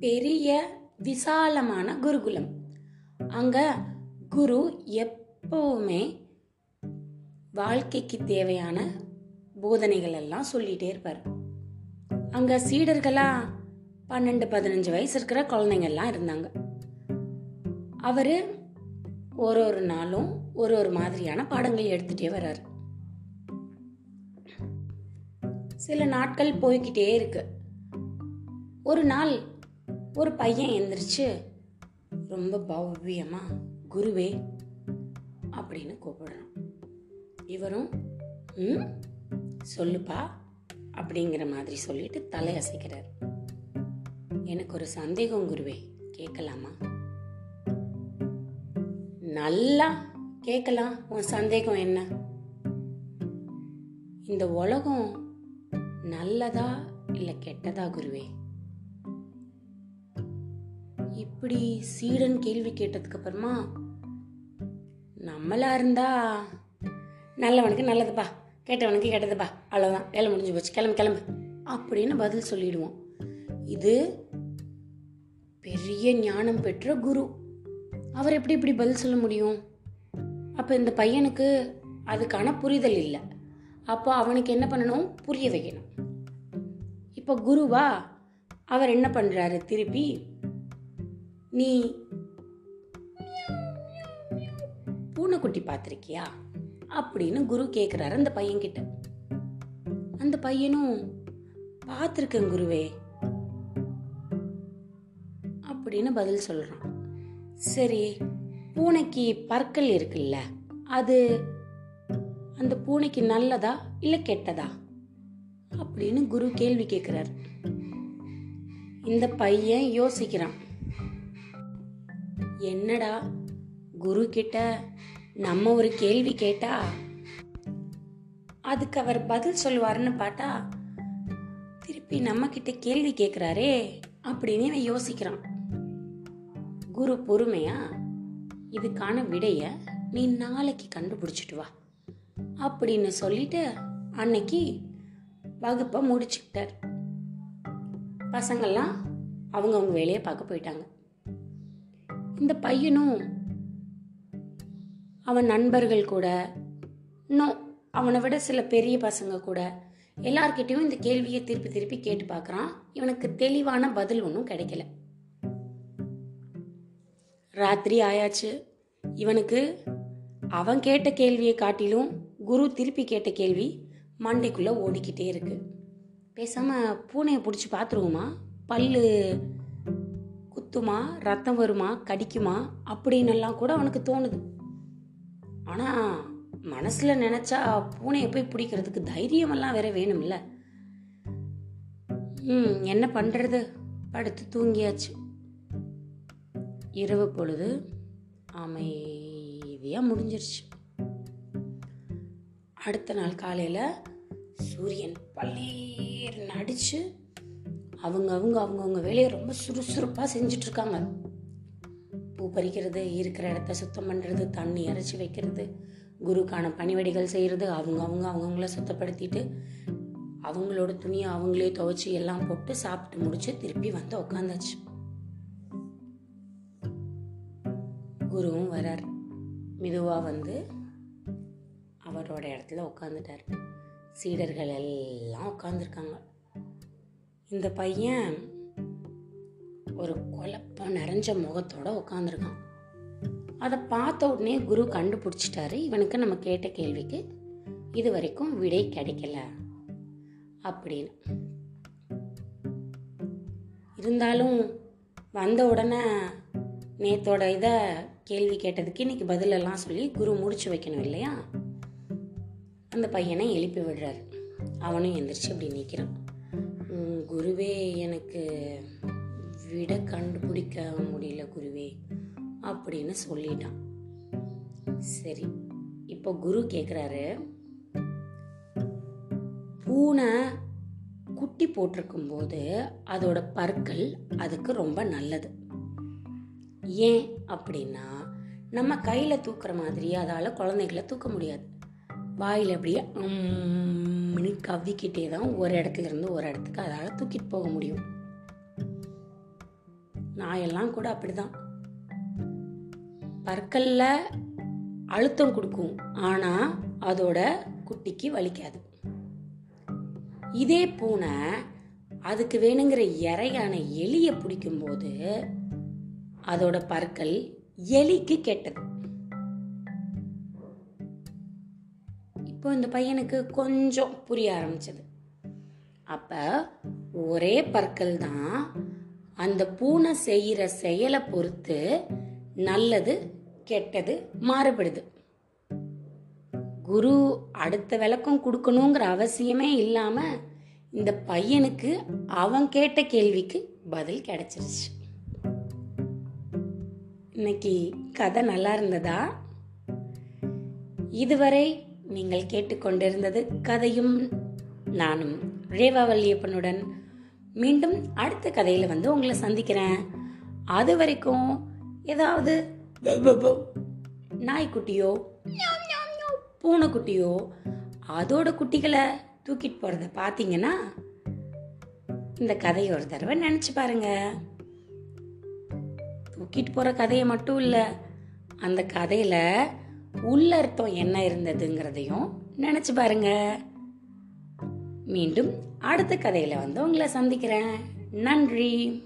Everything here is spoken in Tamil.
பெரிய விசாலமான குருகுலம். அங்க குரு எப்பவுமே வாழ்க்கைக்கு தேவையான போதனைகள் எல்லாம் சொல்லிட்டே இருப்பார். அங்க சீடர்களா பன்னெண்டு பதினஞ்சு வயசு இருக்கிற குழந்தைங்கள்லாம் இருந்தாங்க. அவரு ஒரு ஒரு நாளும் ஒரு ஒரு மாதிரியான பாடங்கள் எடுத்துட்டே வர்றாரு சில நாட்கள் போய்கிட்டே இருக்கு. ஒரு நாள் ஒரு பையன் எந்திரிச்சு ரொம்ப பவ்யமா குருவே அப்படின்னு கூப்பிடுறான். இவரும் ம் சொல்லுப்பா அப்படிங்கிற மாதிரி சொல்லிட்டு தலையசைக்கிறார். எனக்கு ஒரு சந்தேகம் குருவே கேட்கலாமா? நல்லா கேட்கலாம் உன் சந்தேகம் என்ன? இந்த உலகம் நல்லதா இல்லை கெட்டதா குருவே? இப்படி சீடன் கேள்வி கேட்டதுக்கு அப்புறமா நம்மளா இருந்தா நல்லவனுக்கு நல்லதுப்பா கேட்டவனுக்கு கெட்டதுப்பா அவ்வளோதான் வேலை முடிஞ்சு போச்சு கிளம்பு கிளம்பு அப்படின்னு பதில் சொல்லிடுவோம். இது பெரிய ஞானம் பெற்ற குரு. அவர் எப்படி இப்படி பதில் சொல்ல முடியும்? அப்போ இந்த பையனுக்கு அதுக்கான புரிதல் இல்லை. அப்போ அவனுக்கு என்ன பண்ணணும்? புரிய வைக்கணும். இப்போ குருவா அவர் என்ன பண்ணுறாரு திருப்பி நீ பூனைக்குட்டி பார்த்துருக்கியா? அப்படின்னு குரு கேட்குறாரு அந்த பையன்கிட்ட. அந்த பையனும் பார்த்துருக்கேன் குருவே. அப்படின்னு பதில் சொல்கிறான் சரி பூனைக்கு பற்கள் இருக்குல்ல அது அந்த பூனைக்கு நல்லதா இல்லை கெட்டதா? அப்படின்னு குரு கேள்வி கேட்குறாரு இந்த பையன் யோசிக்கிறான். என்னடா? குரு கிட்ட நம்ம ஒரு கேள்வி கேட்டா அதுக்கு அவர் பதில் சொல்லுவாருன்னு பார்த்தா திருப்பி நம்ம கிட்ட கேள்வி கேட்குறாரே அப்படின்னு இவன் யோசிக்கிறான். குரு பொறுமையா இதுக்கான விடைய நீ நாளைக்கு கண்டுபிடிச்சிட்டு வா அப்படின்னு சொல்லிட்டு அன்னைக்கு வகுப்பை முடிச்சுக்கிட்டார். பசங்கள்லாம் அவங்கவுங்க வேலையை பார்க்க போயிட்டாங்க. இந்த பையனும் அவன் நண்பர்கள் கூட இன்னும் அவனை விட சில பெரிய பசங்க கூட எல்லார்கிட்டையும் இந்த கேள்வியை திருப்பி திருப்பி கேட்டு பார்க்குறான். இவனுக்கு தெளிவான பதில் ஒன்றும் கிடைக்கல. ராத்திரி ஆயாச்சு. இவனுக்கு அவன் கேட்ட கேள்வியை காட்டிலும் குரு திருப்பி கேட்ட கேள்வி மண்டைக்குள்ளே ஓடிக்கிட்டே இருக்கு. பேசாமல் பூனையை பிடிச்சி பார்த்துருவோமா பல்லு குத்துமா ரத்தம் வருமா கடிக்குமா அப்படின்னெல்லாம் கூட அவனுக்கு தோணுது. ஆனா மனசுல நினைச்சா பூனையை போய் பிடிக்கிறதுக்கு தைரியமெல்லாம் வேற வேணும்ல. ம் என்ன பண்றது? படுத்து தூங்கியாச்சு. இரவு பொழுது அமைதியாக முடிஞ்சிருச்சு. அடுத்த நாள் காலையில் சூரியன் பள்ளீர் நடிச்சு அவங்க அவங்க அவங்கவுங்க வேலையை ரொம்ப சுறுசுறுப்பாக செஞ்சிட்ருக்காங்க. பூ பறிக்கிறது இருக்கிற இடத்த சுத்தம் பண்ணுறது தண்ணி இறைச்சி வைக்கிறது குருக்கான பணிவடிகள் செய்கிறது அவங்க அவங்க அவங்கவுங்கள சுத்தப்படுத்திட்டு அவங்களோட துணியை அவங்களே துவைச்சி எல்லாம் போட்டு சாப்பிட்டு முடிச்சு திருப்பி வந்து உக்காந்தாச்சு. குருவும் வரார். மெதுவாக வந்து அவரோட இடத்துல உட்காந்துட்டார் சீடர்கள் எல்லாம் உட்காந்துருக்காங்க இந்த பையன் ஒரு குழப்பம் நிறைஞ்ச முகத்தோட உட்காந்துருக்கான் அதை பார்த்த உடனே குரு கண்டுபிடிச்சிட்டாரு. இவனுக்கு நம்ம கேட்ட கேள்விக்கு இது வரைக்கும் விடை கிடைக்கல அப்படின்னு. இருந்தாலும் வந்த உடனே நேத்தோட இதை கேள்வி கேட்டதுக்கு இன்னைக்கு பதிலெல்லாம் சொல்லி குரு முடிச்சு வைக்கணும் இல்லையா? அந்த பையனை எழுப்பி விடுறாரு. அவனும் எந்திரிச்சு அப்படி நிற்கிறான் குருவே எனக்கு விட கண்டுபிடிக்க முடியல குருவே அப்படின்னு சொல்லிட்டான். சரி இப்போ குரு கேட்குறாரு பூனை குட்டி போட்டிருக்கும் போது அதோட பற்கள் அதுக்கு ரொம்ப நல்லது. ஏன் அப்படின்னா நம்ம கையில் தூக்குற மாதிரி அதால் குழந்தைகளை தூக்க முடியாது. வாயில் அப்படியே கம்முன்னு கவ்விக்கிட்டே தான் ஒரு இடத்துல இருந்து ஒரு இடத்துக்கு அதால் தூக்கிட்டு போக முடியும். நாயெல்லாம் கூட அப்படிதான். பற்கல்ல அழுத்தம் கொடுக்கும். ஆனா அதோட குட்டிக்கு வலிக்காது. இதே பூனை அதுக்கு வேணுங்கிற இறையான எலியை பிடிக்கும்போது அதோட பற்கள் எலிக்கு கெட்டது. இப்போ இந்த பையனுக்கு கொஞ்சம் புரிய ஆரம்பிச்சது. அப்போ ஒரே பற்கள் தான் அந்த பூனை செய்கிற செயலை பொறுத்து நல்லது கெட்டது மாறுபடுது. குரு அடுத்த விளக்கம் கொடுக்கணுங்கிற அவசியமே இல்லாம இந்த பையனுக்கு அவன் கேட்ட கேள்விக்கு பதில் கிடைச்சிருச்சு. இன்னைக்கு கதை நல்லா இருந்ததா? இதுவரை நீங்கள் கேட்டுக்கொண்டிருந்தது கதையும் நானும் ரேவா வல்லியப்பனுடன் மீண்டும் அடுத்த கதையில வந்து உங்களை சந்திக்கிறேன். அது வரைக்கும் ஏதாவது நாய்க்குட்டியோ பூனைக்குட்டியோ அதோட குட்டிகளை தூக்கிட்டு போறத பார்த்தீங்கன்னா இந்த கதையை ஒரு தடவை நினைச்சு பாருங்க. தூக்கிட்டு போற கதையை மட்டும் இல்ல அந்த கதையில உள்ள அர்த்தம் என்ன இருந்ததுங்கிறதையும் நினைச்சு பாருங்க. மீண்டும் அடுத்த கதையில வந்து உங்களை சந்திக்கிறேன். நன்றி.